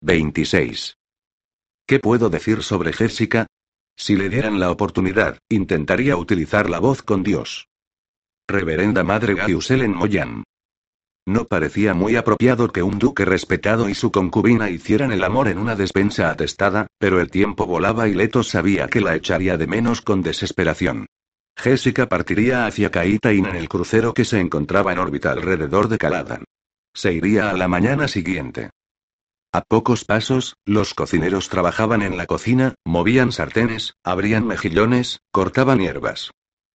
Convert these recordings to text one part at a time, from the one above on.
26. ¿Qué puedo decir sobre Jessica? Si le dieran la oportunidad, intentaría utilizar la voz con Dios. Reverenda Madre Gaiusel Moyan. No parecía muy apropiado que un duque respetado y su concubina hicieran el amor en una despensa atestada, pero el tiempo volaba y Leto sabía que la echaría de menos con desesperación. Jessica partiría hacia Kaitain en el crucero que se encontraba en órbita alrededor de Caladan. Se iría a la mañana siguiente. A pocos pasos, los cocineros trabajaban en la cocina, movían sartenes, abrían mejillones, cortaban hierbas.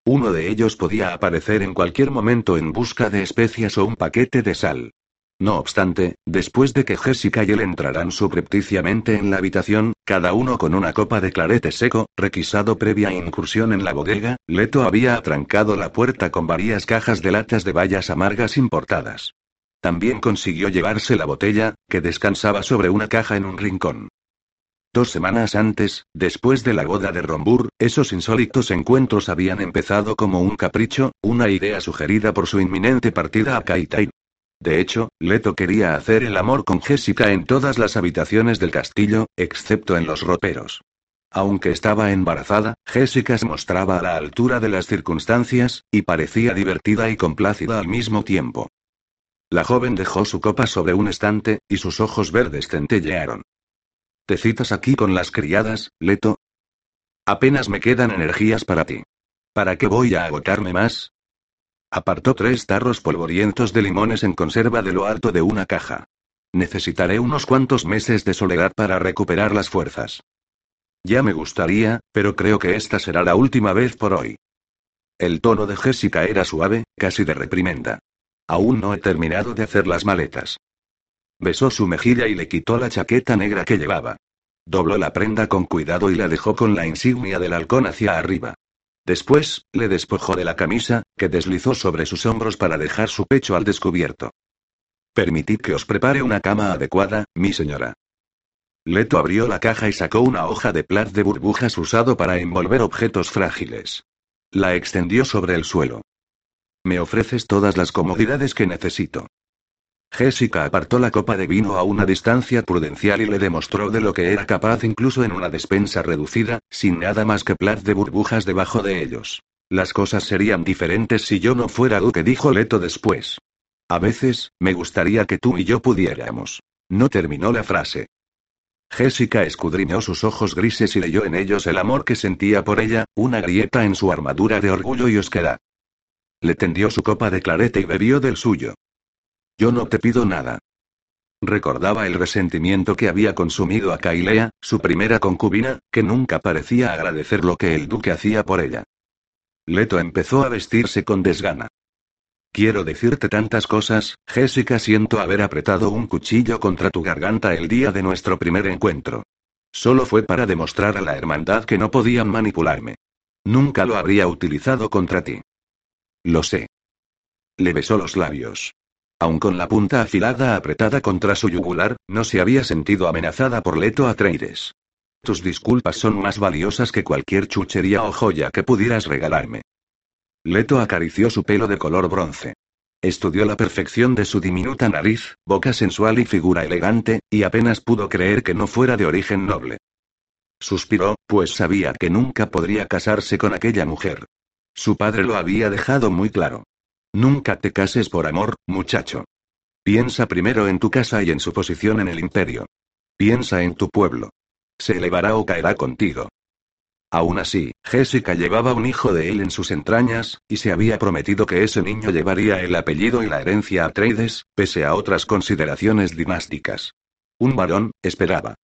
Uno de ellos podía aparecer en cualquier momento en busca de especias o un paquete de sal. No obstante, después de que Jessica y él entraran subrepticiamente en la habitación, cada uno con una copa de clarete seco, requisado previa incursión en la bodega, Leto había atrancado la puerta con varias cajas de latas de bayas amargas importadas. También consiguió llevarse la botella, que descansaba sobre una caja en un rincón. Dos semanas antes, después de la boda de Rombur, esos insólitos encuentros habían empezado como un capricho, una idea sugerida por su inminente partida a Kaitai. De hecho, Leto quería hacer el amor con Jessica en todas las habitaciones del castillo, excepto en los roperos. Aunque estaba embarazada, Jessica se mostraba a la altura de las circunstancias, y parecía divertida y complácida al mismo tiempo. La joven dejó su copa sobre un estante, y sus ojos verdes centellearon. ¿Te citas aquí con las criadas, Leto? Apenas me quedan energías para ti. ¿Para qué voy a agotarme más? Apartó tres tarros polvorientos de limones en conserva de lo alto de una caja. Necesitaré unos cuantos meses de soledad para recuperar las fuerzas. Ya me gustaría, pero creo que esta será la última vez por hoy. El tono de Jessica era suave, casi de reprimenda. Aún no he terminado de hacer las maletas. Besó su mejilla y le quitó la chaqueta negra que llevaba. Dobló la prenda con cuidado y la dejó con la insignia del halcón hacia arriba. Después, le despojó de la camisa, que deslizó sobre sus hombros para dejar su pecho al descubierto. Permitid que os prepare una cama adecuada, mi señora. Leto abrió la caja y sacó una hoja de plat de burbujas usado para envolver objetos frágiles. La extendió sobre el suelo. Me ofreces todas las comodidades que necesito. Jessica apartó la copa de vino a una distancia prudencial y le demostró de lo que era capaz incluso en una despensa reducida, sin nada más que plat de burbujas debajo de ellos. Las cosas serían diferentes si yo no fuera duque, dijo Leto después. A veces, me gustaría que tú y yo pudiéramos. No terminó la frase. Jessica escudriñó sus ojos grises y leyó en ellos el amor que sentía por ella, una grieta en su armadura de orgullo y osquedad. Le tendió su copa de clarete y bebió del suyo. Yo no te pido nada. Recordaba el resentimiento que había consumido a Kailea, su primera concubina, que nunca parecía agradecer lo que el duque hacía por ella. Leto empezó a vestirse con desgana. Quiero decirte tantas cosas, Jessica, siento haber apretado un cuchillo contra tu garganta el día de nuestro primer encuentro. Solo fue para demostrar a la hermandad que no podían manipularme. Nunca lo habría utilizado contra ti. Lo sé. Le besó los labios. Aun con la punta afilada apretada contra su yugular, no se había sentido amenazada por Leto Atreides. Tus disculpas son más valiosas que cualquier chuchería o joya que pudieras regalarme. Leto acarició su pelo de color bronce. Estudió la perfección de su diminuta nariz, boca sensual y figura elegante, y apenas pudo creer que no fuera de origen noble. Suspiró, pues sabía que nunca podría casarse con aquella mujer. Su padre lo había dejado muy claro. Nunca te cases por amor, muchacho. Piensa primero en tu casa y en su posición en el imperio. Piensa en tu pueblo. Se elevará o caerá contigo. Aún así, Jessica llevaba un hijo de él en sus entrañas, y se había prometido que ese niño llevaría el apellido y la herencia a Atreides, pese a otras consideraciones dinásticas. Un varón, esperaba.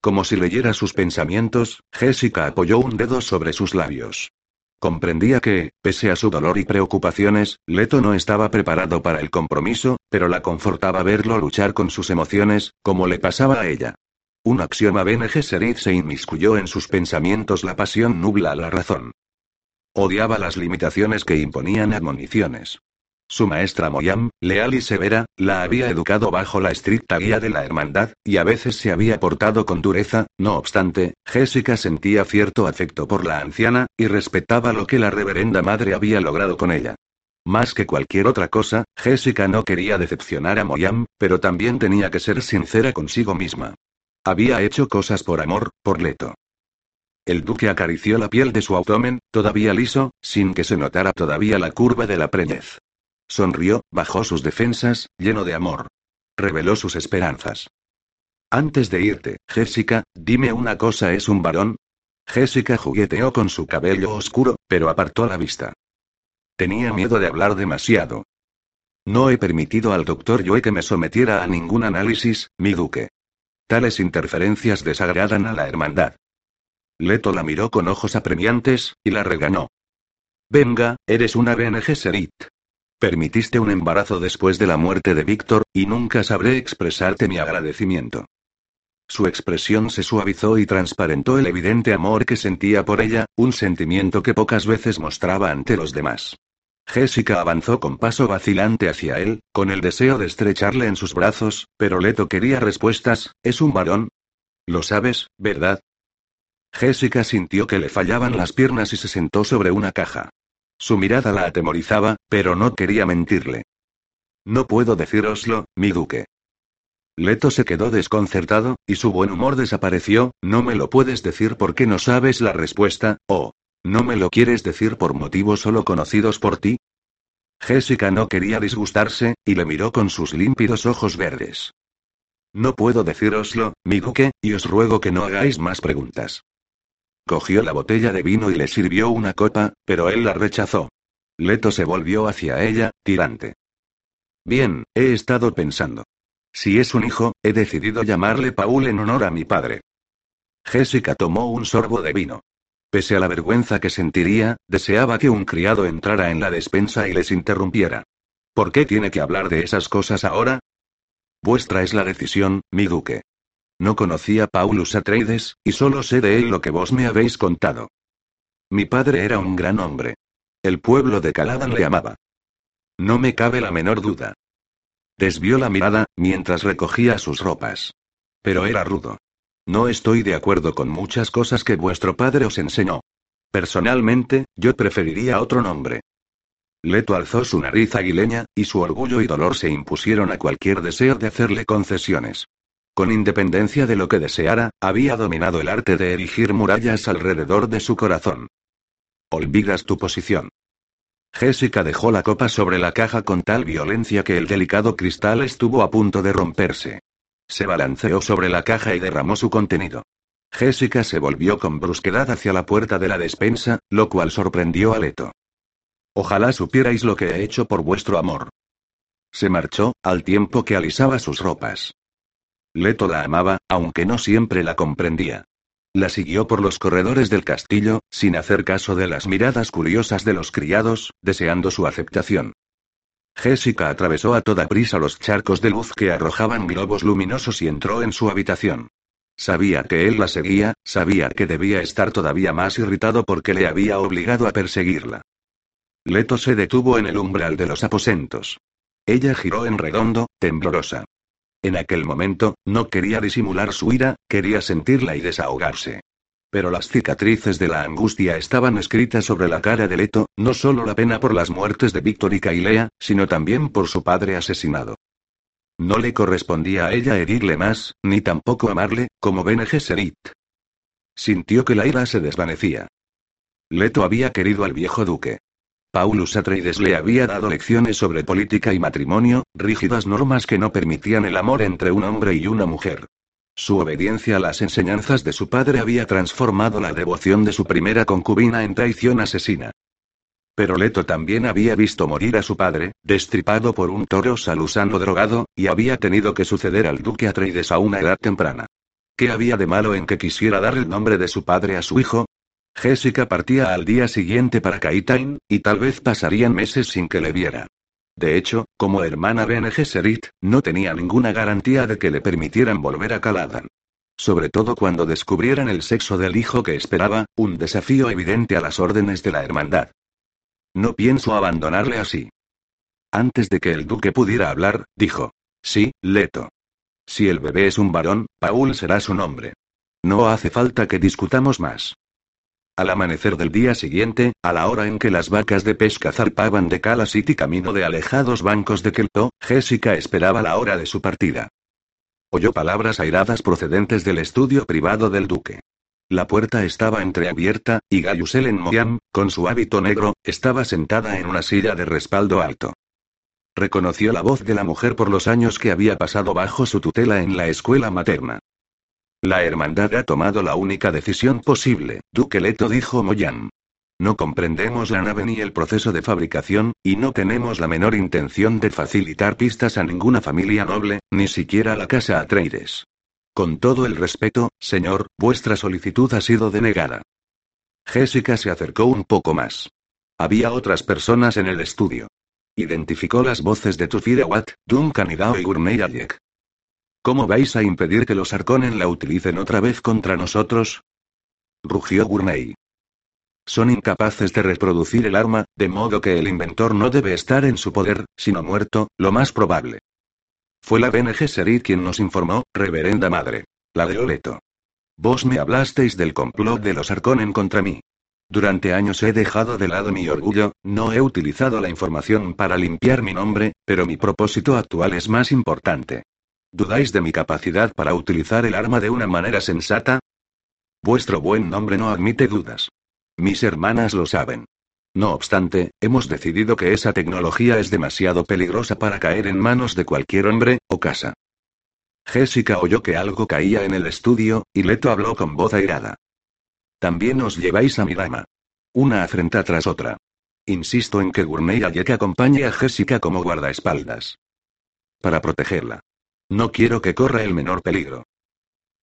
Como si leyera sus pensamientos, Jessica apoyó un dedo sobre sus labios. Comprendía que, pese a su dolor y preocupaciones, Leto no estaba preparado para el compromiso, pero la confortaba verlo luchar con sus emociones, como le pasaba a ella. Un axioma Bene Gesserit se inmiscuyó en sus pensamientos la pasión nubla la razón. Odiaba las limitaciones que imponían admoniciones. Su maestra Moyam, leal y severa, la había educado bajo la estricta guía de la hermandad, y a veces se había portado con dureza, no obstante, Jessica sentía cierto afecto por la anciana, y respetaba lo que la reverenda madre había logrado con ella. Más que cualquier otra cosa, Jessica no quería decepcionar a Moyam, pero también tenía que ser sincera consigo misma. Había hecho cosas por amor, por Leto. El duque acarició la piel de su abdomen, todavía liso, sin que se notara todavía la curva de la preñez. Sonrió, bajó sus defensas, lleno de amor. Reveló sus esperanzas. Antes de irte, Jessica, dime una cosa, ¿es un varón? Jessica jugueteó con su cabello oscuro, pero apartó la vista. Tenía miedo de hablar demasiado. No he permitido al doctor Joe que me sometiera a ningún análisis, mi duque. Tales interferencias desagradan a la hermandad. Leto la miró con ojos apremiantes, y la reganó. Venga, eres una BNG Serit. Permitiste un embarazo después de la muerte de Víctor, y nunca sabré expresarte mi agradecimiento. Su expresión se suavizó y transparentó el evidente amor que sentía por ella, un sentimiento que pocas veces mostraba ante los demás. Jessica avanzó con paso vacilante hacia él, con el deseo de estrecharle en sus brazos, pero Leto quería respuestas, ¿es un varón? Lo sabes, ¿verdad? Jessica sintió que le fallaban las piernas y se sentó sobre una caja. Su mirada la atemorizaba, pero no quería mentirle. No puedo decíroslo, mi duque. Leto se quedó desconcertado, y su buen humor desapareció, no me lo puedes decir porque no sabes la respuesta, o, ¿no me lo quieres decir por motivos solo conocidos por ti? Jessica no quería disgustarse, y le miró con sus límpidos ojos verdes. No puedo decíroslo, mi duque, y os ruego que no hagáis más preguntas. Cogió la botella de vino y le sirvió una copa, pero él la rechazó. Leto se volvió hacia ella, tirante. Bien, he estado pensando. Si es un hijo, he decidido llamarle Paul en honor a mi padre. Jessica tomó un sorbo de vino. Pese a la vergüenza que sentiría, deseaba que un criado entrara en la despensa y les interrumpiera. ¿Por qué tiene que hablar de esas cosas ahora? Vuestra es la decisión, mi duque. No conocía a Paulus Atreides, y solo sé de él lo que vos me habéis contado. Mi padre era un gran hombre. El pueblo de Caladan le amaba. No me cabe la menor duda. Desvió la mirada, mientras recogía sus ropas. Pero era rudo. No estoy de acuerdo con muchas cosas que vuestro padre os enseñó. Personalmente, yo preferiría otro nombre. Leto alzó su nariz aguileña, y su orgullo y dolor se impusieron a cualquier deseo de hacerle concesiones. Con independencia de lo que deseara, había dominado el arte de erigir murallas alrededor de su corazón. Olvidas tu posición. Jessica dejó la copa sobre la caja con tal violencia que el delicado cristal estuvo a punto de romperse. Se balanceó sobre la caja y derramó su contenido. Jessica se volvió con brusquedad hacia la puerta de la despensa, lo cual sorprendió a Leto. Ojalá supierais lo que he hecho por vuestro amor. Se marchó, al tiempo que alisaba sus ropas. Leto la amaba, aunque no siempre la comprendía. La siguió por los corredores del castillo, sin hacer caso de las miradas curiosas de los criados, deseando su aceptación. Jessica atravesó a toda prisa los charcos de luz que arrojaban globos luminosos y entró en su habitación. Sabía que él la seguía, sabía que debía estar todavía más irritado porque le había obligado a perseguirla. Leto se detuvo en el umbral de los aposentos. Ella giró en redondo, temblorosa. En aquel momento, no quería disimular su ira, quería sentirla y desahogarse. Pero las cicatrices de la angustia estaban escritas sobre la cara de Leto, no solo la pena por las muertes de Víctor y Kailea, sino también por su padre asesinado. No le correspondía a ella herirle más, ni tampoco amarle, como Bene Gesserit. Sintió que la ira se desvanecía. Leto había querido al viejo duque. Paulus Atreides le había dado lecciones sobre política y matrimonio, rígidas normas que no permitían el amor entre un hombre y una mujer. Su obediencia a las enseñanzas de su padre había transformado la devoción de su primera concubina en traición asesina. Pero Leto también había visto morir a su padre, destripado por un toro salusano drogado, y había tenido que suceder al duque Atreides a una edad temprana. ¿Qué había de malo en que quisiera dar el nombre de su padre a su hijo? Jessica partía al día siguiente para Kaitain, y tal vez pasarían meses sin que le viera. De hecho, como hermana Bene Gesserit, no tenía ninguna garantía de que le permitieran volver a Caladan. Sobre todo cuando descubrieran el sexo del hijo que esperaba, un desafío evidente a las órdenes de la hermandad. No pienso abandonarle así. Antes de que el duque pudiera hablar, dijo. Sí, Leto. Si el bebé es un varón, Paul será su nombre. No hace falta que discutamos más. Al amanecer del día siguiente, a la hora en que las vacas de pesca zarpaban de Cala City camino de alejados bancos de Kelto, Jessica esperaba la hora de su partida. Oyó palabras airadas procedentes del estudio privado del duque. La puerta estaba entreabierta, y Gayusel Moyam, con su hábito negro, estaba sentada en una silla de respaldo alto. Reconoció la voz de la mujer por los años que había pasado bajo su tutela en la escuela materna. La hermandad ha tomado la única decisión posible, Duque Leto dijo Moyan. No comprendemos la nave ni el proceso de fabricación, y no tenemos la menor intención de facilitar pistas a ninguna familia noble, ni siquiera a la casa Atreides. Con todo el respeto, señor, vuestra solicitud ha sido denegada. Jessica se acercó un poco más. Había otras personas en el estudio. Identificó las voces de Tufira Watt, Duncan y Dao y Gurney Ayek. ¿Cómo vais a impedir que los Arconen la utilicen otra vez contra nosotros? Rugió Gurney. Son incapaces de reproducir el arma, de modo que el inventor no debe estar en su poder, sino muerto, lo más probable. Fue la Bene Gesserit quien nos informó, reverenda madre. La de Oleto. Vos me hablasteis del complot de los Arconen contra mí. Durante años he dejado de lado mi orgullo, no he utilizado la información para limpiar mi nombre, pero mi propósito actual es más importante. ¿Dudáis de mi capacidad para utilizar el arma de una manera sensata? Vuestro buen nombre no admite dudas. Mis hermanas lo saben. No obstante, hemos decidido que esa tecnología es demasiado peligrosa para caer en manos de cualquier hombre, o casa. Jessica oyó que algo caía en el estudio, y Leto habló con voz airada. También os lleváis a mi dama. Una afrenta tras otra. Insisto en que Gurney Ayek acompañe a Jessica como guardaespaldas. Para protegerla. No quiero que corra el menor peligro.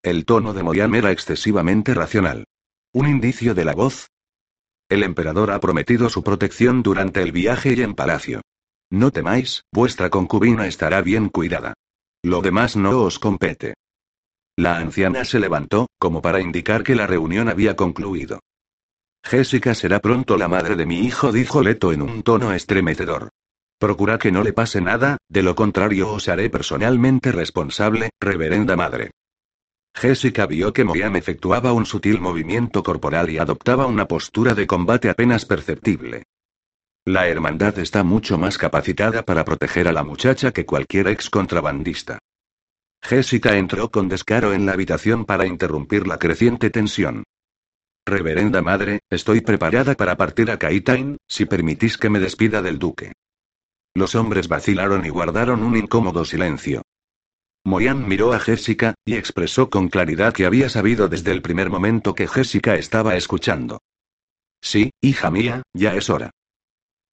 El tono de Moyan era excesivamente racional. ¿Un indicio de la voz? El emperador ha prometido su protección durante el viaje y en palacio. No temáis, vuestra concubina estará bien cuidada. Lo demás no os compete. La anciana se levantó, como para indicar que la reunión había concluido. Jessica será pronto la madre de mi hijo, dijo Leto en un tono estremecedor. Procura que no le pase nada, de lo contrario os haré personalmente responsable, reverenda madre. Jessica vio que Moyam efectuaba un sutil movimiento corporal y adoptaba una postura de combate apenas perceptible. La hermandad está mucho más capacitada para proteger a la muchacha que cualquier ex contrabandista. Jessica entró con descaro en la habitación para interrumpir la creciente tensión. Reverenda madre, estoy preparada para partir a Kaitain, si permitís que me despida del duque. Los hombres vacilaron y guardaron un incómodo silencio. Moyan miró a Jessica, y expresó con claridad que había sabido desde el primer momento que Jessica estaba escuchando. Sí, hija mía, ya es hora.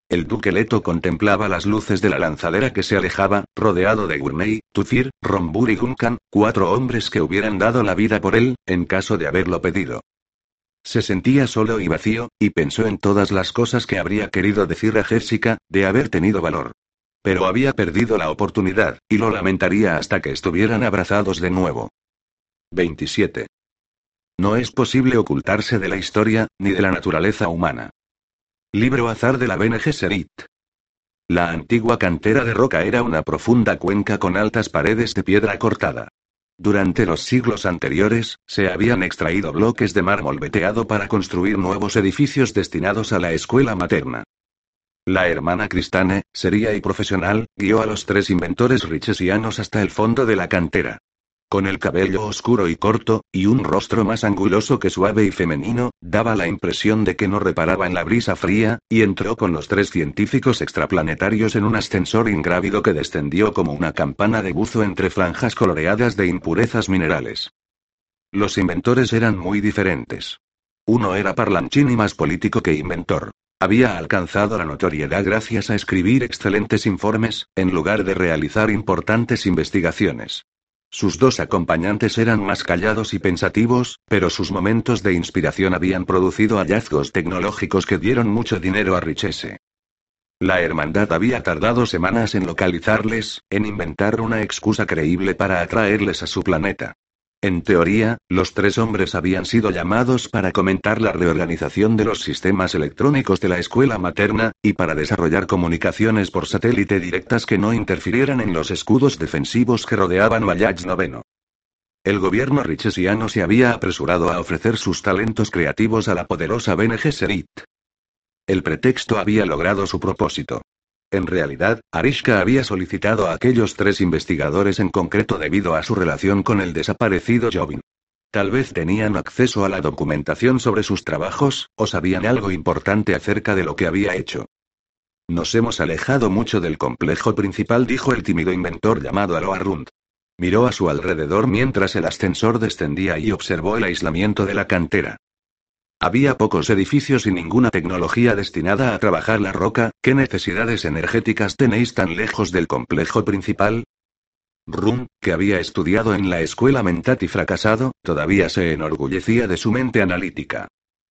El duque Leto contemplaba las luces de la lanzadera que se alejaba, rodeado de Gurney, Tufir, Rombur y Guncan, cuatro hombres que hubieran dado la vida por él, en caso de haberlo pedido. Se sentía solo y vacío, y pensó en todas las cosas que habría querido decir a Jessica, de haber tenido valor. Pero había perdido la oportunidad, y lo lamentaría hasta que estuvieran abrazados de nuevo. 27. No es posible ocultarse de la historia, ni de la naturaleza humana. Libro Azar de la Bene Gesserit. La antigua cantera de roca era una profunda cuenca con altas paredes de piedra cortada. Durante los siglos anteriores, se habían extraído bloques de mármol veteado para construir nuevos edificios destinados a la escuela materna. La hermana Cristane, seria y profesional, guió a los tres inventores richesianos hasta el fondo de la cantera. Con el cabello oscuro y corto, y un rostro más anguloso que suave y femenino, daba la impresión de que no reparaba en la brisa fría, y entró con los tres científicos extraplanetarios en un ascensor ingrávido que descendió como una campana de buzo entre franjas coloreadas de impurezas minerales. Los inventores eran muy diferentes. Uno era parlanchín y más político que inventor. Había alcanzado la notoriedad gracias a escribir excelentes informes, en lugar de realizar importantes investigaciones. Sus dos acompañantes eran más callados y pensativos, pero sus momentos de inspiración habían producido hallazgos tecnológicos que dieron mucho dinero a Richese. La hermandad había tardado semanas en localizarles, en inventar una excusa creíble para atraerles a su planeta. En teoría, los tres hombres habían sido llamados para comentar la reorganización de los sistemas electrónicos de la escuela materna, y para desarrollar comunicaciones por satélite directas que no interfirieran en los escudos defensivos que rodeaban Vallage Noveno. El gobierno richesiano se había apresurado a ofrecer sus talentos creativos a la poderosa Bene Gesserit. El pretexto había logrado su propósito. En realidad, Arishka había solicitado a aquellos tres investigadores en concreto debido a su relación con el desaparecido Jobin. Tal vez tenían acceso a la documentación sobre sus trabajos, o sabían algo importante acerca de lo que había hecho. Nos hemos alejado mucho del complejo principal, dijo el tímido inventor llamado Aloha Rund. Miró a su alrededor mientras el ascensor descendía y observó el aislamiento de la cantera. Había pocos edificios y ninguna tecnología destinada a trabajar la roca, ¿qué necesidades energéticas tenéis tan lejos del complejo principal? Rum, que había estudiado en la escuela Mentat y fracasado, todavía se enorgullecía de su mente analítica.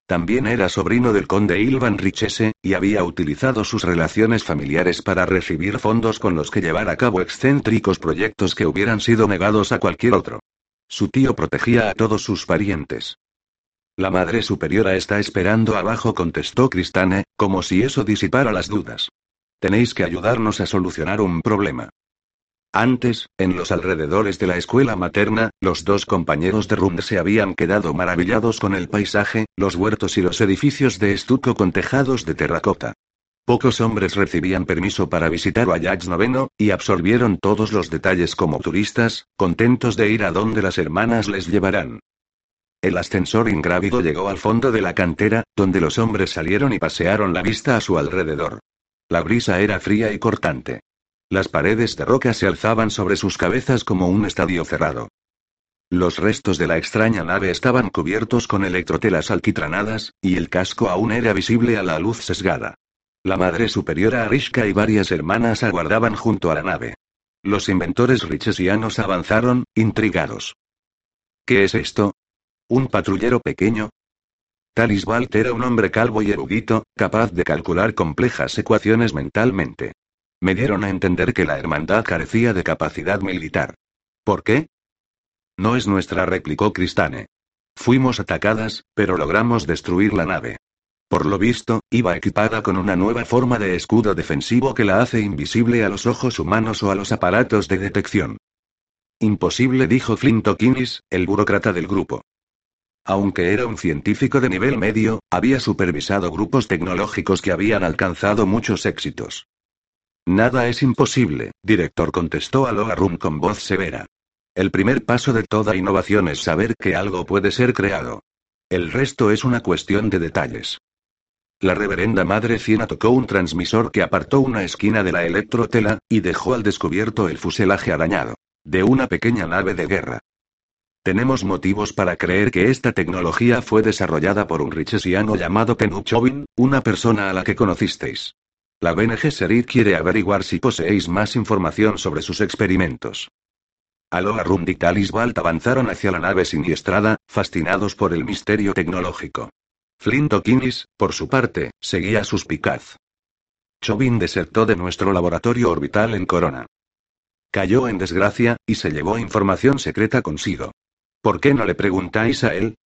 También era sobrino del conde Ilvan Richese, y había utilizado sus relaciones familiares para recibir fondos con los que llevar a cabo excéntricos proyectos que hubieran sido negados a cualquier otro. Su tío protegía a todos sus parientes. La Madre Superiora está esperando abajo, contestó Cristane, como si eso disipara las dudas. Tenéis que ayudarnos a solucionar un problema. Antes, en los alrededores de la escuela materna, los dos compañeros de Rund se habían quedado maravillados con el paisaje, los huertos y los edificios de estuco con tejados de terracota. Pocos hombres recibían permiso para visitar Vallage Noveno, y absorbieron todos los detalles como turistas, contentos de ir a donde las hermanas les llevarán. El ascensor ingrávido llegó al fondo de la cantera, donde los hombres salieron y pasearon la vista a su alrededor. La brisa era fría y cortante. Las paredes de roca se alzaban sobre sus cabezas como un estadio cerrado. Los restos de la extraña nave estaban cubiertos con electrotelas alquitranadas, y el casco aún era visible a la luz sesgada. La madre superiora Arishka y varias hermanas aguardaban junto a la nave. Los inventores richesianos avanzaron, intrigados. ¿Qué es esto? ¿Un patrullero pequeño? Talis Balt era un hombre calvo y erudito, capaz de calcular complejas ecuaciones mentalmente. Me dieron a entender que la hermandad carecía de capacidad militar. ¿Por qué? No es nuestra, replicó Cristane. Fuimos atacadas, pero logramos destruir la nave. Por lo visto, iba equipada con una nueva forma de escudo defensivo que la hace invisible a los ojos humanos o a los aparatos de detección. Imposible, dijo Flint O'Kinnis, el burócrata del grupo. Aunque era un científico de nivel medio, había supervisado grupos tecnológicos que habían alcanzado muchos éxitos. Nada es imposible, director contestó a Rum con voz severa. El primer paso de toda innovación es saber que algo puede ser creado. El resto es una cuestión de detalles. La reverenda Madre Ciena tocó un transmisor que apartó una esquina de la electrotela, y dejó al descubierto el fuselaje arañado. De una pequeña nave de guerra. Tenemos motivos para creer que esta tecnología fue desarrollada por un richesiano llamado Penuchovin, una persona a la que conocisteis. La Bene Gesserit quiere averiguar si poseéis más información sobre sus experimentos. Aloha Rund y Talisbalt avanzaron hacia la nave siniestrada, fascinados por el misterio tecnológico. Flint O'Kinnis, por su parte, seguía suspicaz. Chovin desertó de nuestro laboratorio orbital en Corona. Cayó en desgracia, y se llevó información secreta consigo. ¿Por qué no le preguntáis a él?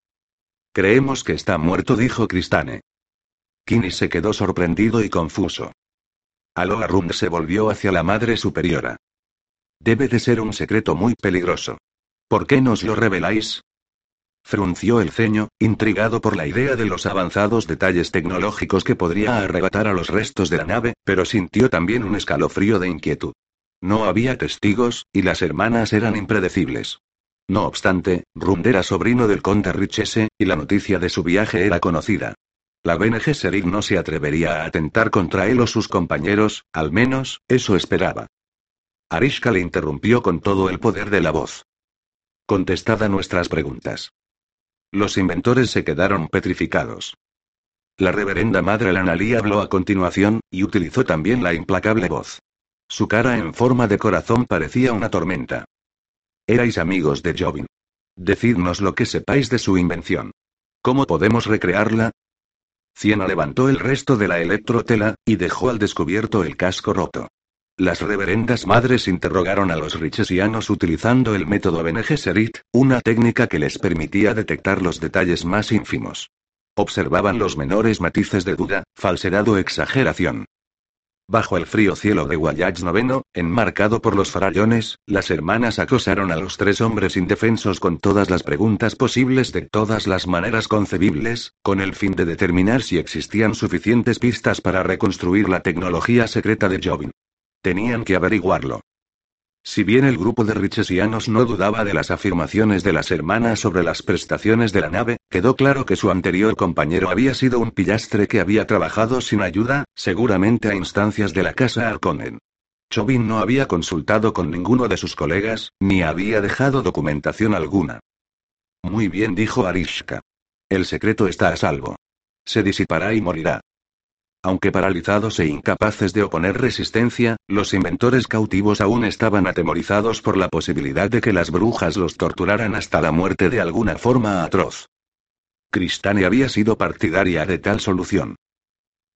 Creemos que está muerto, dijo Cristane. Kini se quedó sorprendido y confuso. Aloha Rund se volvió hacia la Madre Superiora. Debe de ser un secreto muy peligroso. ¿Por qué nos lo reveláis? Frunció el ceño, intrigado por la idea de los avanzados detalles tecnológicos que podría arrebatar a los restos de la nave, pero sintió también un escalofrío de inquietud. No había testigos, y las hermanas eran impredecibles. No obstante, Rund era sobrino del conde Richese, y la noticia de su viaje era conocida. La Bene Gesserit no se atrevería a atentar contra él o sus compañeros, al menos, eso esperaba. Arishka le interrumpió con todo el poder de la voz. Contestad a nuestras preguntas. Los inventores se quedaron petrificados. La reverenda madre Lanalí habló a continuación, y utilizó también la implacable voz. Su cara en forma de corazón parecía una tormenta. Erais amigos de Jobin. Decidnos lo que sepáis de su invención. ¿Cómo podemos recrearla? Ciena levantó el resto de la electrotela, y dejó al descubierto el casco roto. Las reverendas madres interrogaron a los richesianos utilizando el método Bene una técnica que les permitía detectar los detalles más ínfimos. Observaban los menores matices de duda, falsedad o exageración. Bajo el frío cielo de Guayach noveno, enmarcado por los farallones, las hermanas acosaron a los tres hombres indefensos con todas las preguntas posibles de todas las maneras concebibles, con el fin de determinar si existían suficientes pistas para reconstruir la tecnología secreta de Jobin. Tenían que averiguarlo. Si bien el grupo de richesianos no dudaba de las afirmaciones de las hermanas sobre las prestaciones de la nave, quedó claro que su anterior compañero había sido un pillastre que había trabajado sin ayuda, seguramente a instancias de la casa Arconen. Chobin no había consultado con ninguno de sus colegas, ni había dejado documentación alguna. Muy bien, dijo Arishka. El secreto está a salvo. Se disipará y morirá. Aunque paralizados e incapaces de oponer resistencia, los inventores cautivos aún estaban atemorizados por la posibilidad de que las brujas los torturaran hasta la muerte de alguna forma atroz. Cristane había sido partidaria de tal solución.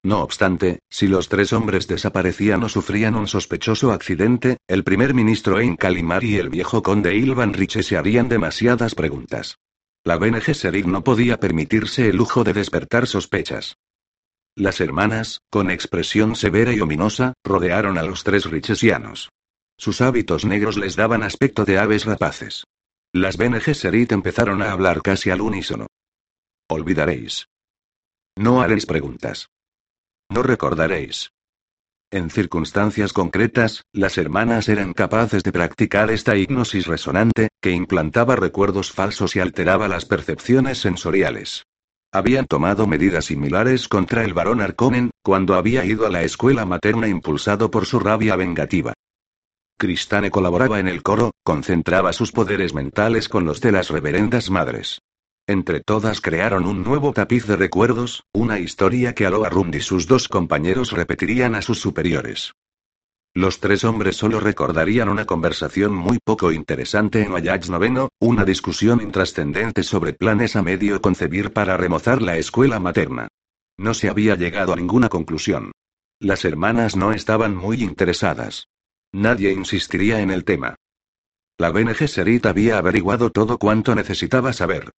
No obstante, si los tres hombres desaparecían o sufrían un sospechoso accidente, el primer ministro Ein Kalimar y el viejo conde Ilvan Riche se harían demasiadas preguntas. La Bene Gesserit no podía permitirse el lujo de despertar sospechas. Las hermanas, con expresión severa y ominosa, rodearon a los tres richesianos. Sus hábitos negros les daban aspecto de aves rapaces. Las Bene Gesserit empezaron a hablar casi al unísono. Olvidaréis. No haréis preguntas. No recordaréis. En circunstancias concretas, las hermanas eran capaces de practicar esta hipnosis resonante, que implantaba recuerdos falsos y alteraba las percepciones sensoriales. Habían tomado medidas similares contra el barón Arconen, cuando había ido a la escuela materna impulsado por su rabia vengativa. Cristane colaboraba en el coro, concentraba sus poderes mentales con los de las reverendas madres. Entre todas crearon un nuevo tapiz de recuerdos, una historia que Aloha Rund y sus dos compañeros repetirían a sus superiores. Los tres hombres solo recordarían una conversación muy poco interesante en Ayach noveno, una discusión intrascendente sobre planes a medio concebir para remozar la escuela materna. No se había llegado a ninguna conclusión. Las hermanas no estaban muy interesadas. Nadie insistiría en el tema. La Bene Gesserit había averiguado todo cuanto necesitaba saber.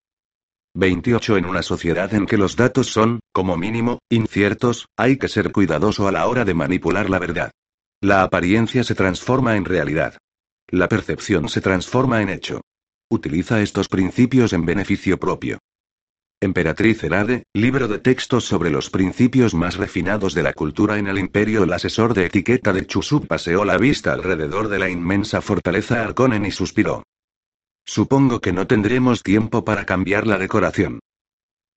28 En una sociedad en que los datos son, como mínimo, inciertos, hay que ser cuidadoso a la hora de manipular la verdad. La apariencia se transforma en realidad. La percepción se transforma en hecho. Utiliza estos principios en beneficio propio. Emperatriz Herade, libro de textos sobre los principios más refinados de la cultura en el imperio. El asesor de etiqueta de Chusuk paseó la vista alrededor de la inmensa fortaleza Arconen y suspiró. Supongo que no tendremos tiempo para cambiar la decoración.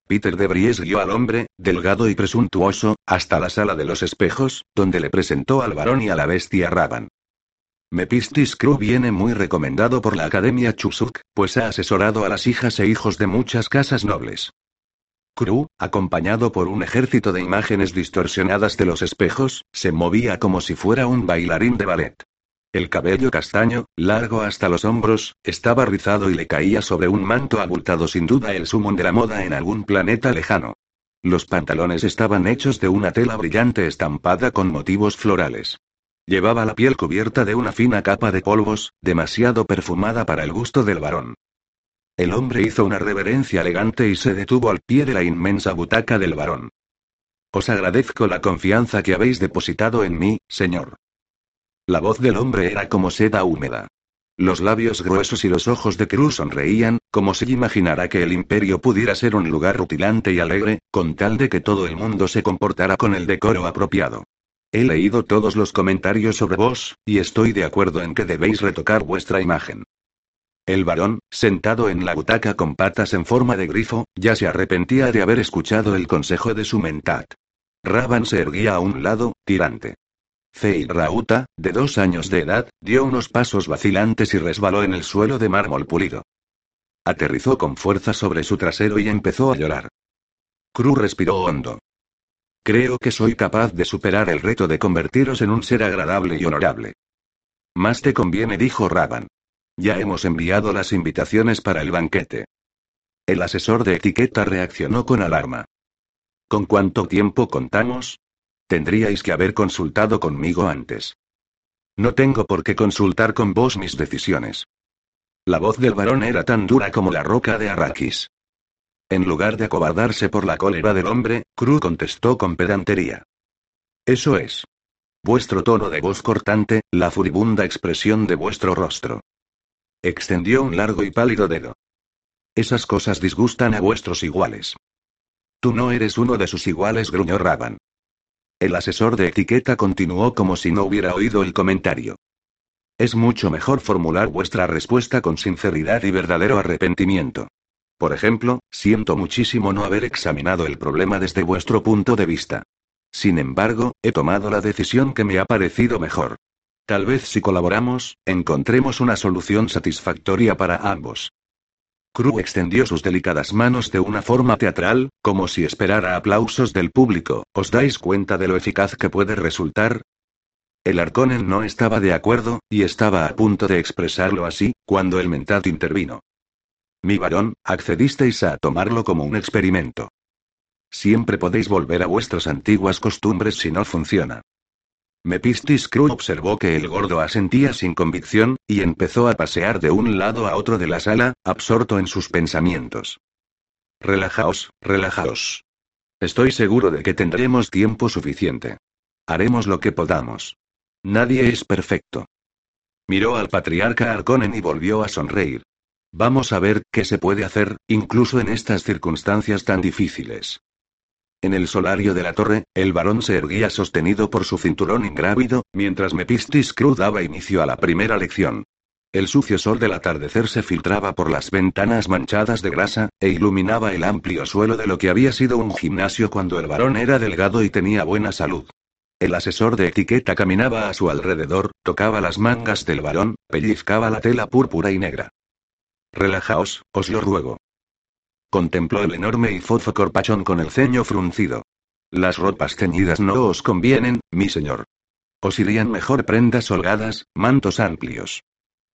Peter de Bries guió al hombre, delgado y presuntuoso, hasta la sala de los espejos, donde le presentó al varón y a la bestia Raban. Mepistis Crew viene muy recomendado por la Academia Chusuk, pues ha asesorado a las hijas e hijos de muchas casas nobles. Crew, acompañado por un ejército de imágenes distorsionadas de los espejos, se movía como si fuera un bailarín de ballet. El cabello castaño, largo hasta los hombros, estaba rizado y le caía sobre un manto abultado sin duda el sumón de la moda en algún planeta lejano. Los pantalones estaban hechos de una tela brillante estampada con motivos florales. Llevaba la piel cubierta de una fina capa de polvos, demasiado perfumada para el gusto del varón. El hombre hizo una reverencia elegante y se detuvo al pie de la inmensa butaca del varón. Os agradezco la confianza que habéis depositado en mí, señor. La voz del hombre era como seda húmeda. Los labios gruesos y los ojos de Cruz sonreían, como si imaginara que el imperio pudiera ser un lugar rutilante y alegre, con tal de que todo el mundo se comportara con el decoro apropiado. He leído todos los comentarios sobre vos, y estoy de acuerdo en que debéis retocar vuestra imagen. El varón, sentado en la butaca con patas en forma de grifo, ya se arrepentía de haber escuchado el consejo de su mentat. Raban se erguía a un lado, tirante. Fei Rauta, de dos años de edad, dio unos pasos vacilantes y resbaló en el suelo de mármol pulido. Aterrizó con fuerza sobre su trasero y empezó a llorar. Cru respiró hondo. Creo que soy capaz de superar el reto de convertiros en un ser agradable y honorable. Más te conviene, dijo Raban. Ya hemos enviado las invitaciones para el banquete. El asesor de etiqueta reaccionó con alarma. ¿Con cuánto tiempo contamos? Tendríais que haber consultado conmigo antes. No tengo por qué consultar con vos mis decisiones. La voz del varón era tan dura como la roca de Arrakis. En lugar de acobardarse por la cólera del hombre, Cru contestó con pedantería. Eso es. Vuestro tono de voz cortante, la furibunda expresión de vuestro rostro. Extendió un largo y pálido dedo. Esas cosas disgustan a vuestros iguales. Tú no eres uno de sus iguales, gruñó Raban. El asesor de etiqueta continuó como si no hubiera oído el comentario. Es mucho mejor formular vuestra respuesta con sinceridad y verdadero arrepentimiento. Por ejemplo, siento muchísimo no haber examinado el problema desde vuestro punto de vista. Sin embargo, he tomado la decisión que me ha parecido mejor. Tal vez si colaboramos, encontremos una solución satisfactoria para ambos. Cru extendió sus delicadas manos de una forma teatral, como si esperara aplausos del público. ¿Os dais cuenta de lo eficaz que puede resultar? El Arconen no estaba de acuerdo, y estaba a punto de expresarlo así, cuando el Mentat intervino. Mi varón, accedisteis a tomarlo como un experimento. Siempre podéis volver a vuestras antiguas costumbres si no funciona. Mepistis Crew observó que el gordo asentía sin convicción, y empezó a pasear de un lado a otro de la sala, absorto en sus pensamientos. Relajaos, relajaos. Estoy seguro de que tendremos tiempo suficiente. Haremos lo que podamos. Nadie es perfecto. Miró al patriarca Arconen y volvió a sonreír. Vamos a ver qué se puede hacer, incluso en estas circunstancias tan difíciles. En el solario de la torre, el varón se erguía sostenido por su cinturón ingrávido, mientras Mepistis Cruz daba inicio a la primera lección. El sucio sol del atardecer se filtraba por las ventanas manchadas de grasa, e iluminaba el amplio suelo de lo que había sido un gimnasio cuando el varón era delgado y tenía buena salud. El asesor de etiqueta caminaba a su alrededor, tocaba las mangas del varón, pellizcaba la tela púrpura y negra. Relajaos, os lo ruego. Contempló el enorme y fofo corpachón con el ceño fruncido. Las ropas ceñidas no os convienen, mi señor. Os irían mejor prendas holgadas, mantos amplios.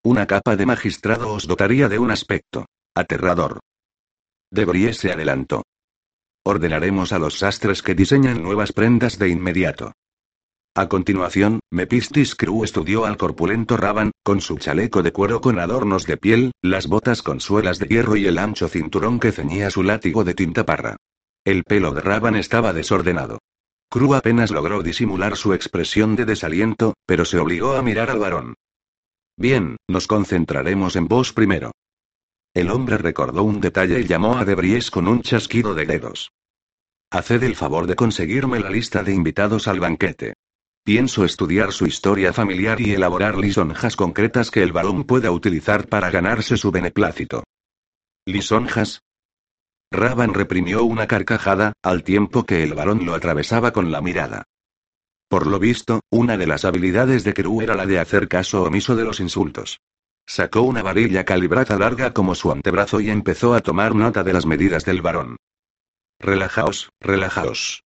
Una capa de magistrado os dotaría de un aspecto aterrador. De se adelantó. Ordenaremos a los sastres que diseñen nuevas prendas de inmediato. A continuación, Mepistis Crew estudió al corpulento Raban, con su chaleco de cuero con adornos de piel, las botas con suelas de hierro y el ancho cinturón que ceñía su látigo de tinta parra. El pelo de Raban estaba desordenado. Crew apenas logró disimular su expresión de desaliento, pero se obligó a mirar al varón. Bien, nos concentraremos en vos primero. El hombre recordó un detalle y llamó a Debries con un chasquido de dedos. Haced el favor de conseguirme la lista de invitados al banquete. Pienso estudiar su historia familiar y elaborar lisonjas concretas que el varón pueda utilizar para ganarse su beneplácito. ¿Lisonjas? Raban reprimió una carcajada, al tiempo que el varón lo atravesaba con la mirada. Por lo visto, una de las habilidades de Keru era la de hacer caso omiso de los insultos. Sacó una varilla calibrada larga como su antebrazo y empezó a tomar nota de las medidas del varón. Relajaos, relajaos.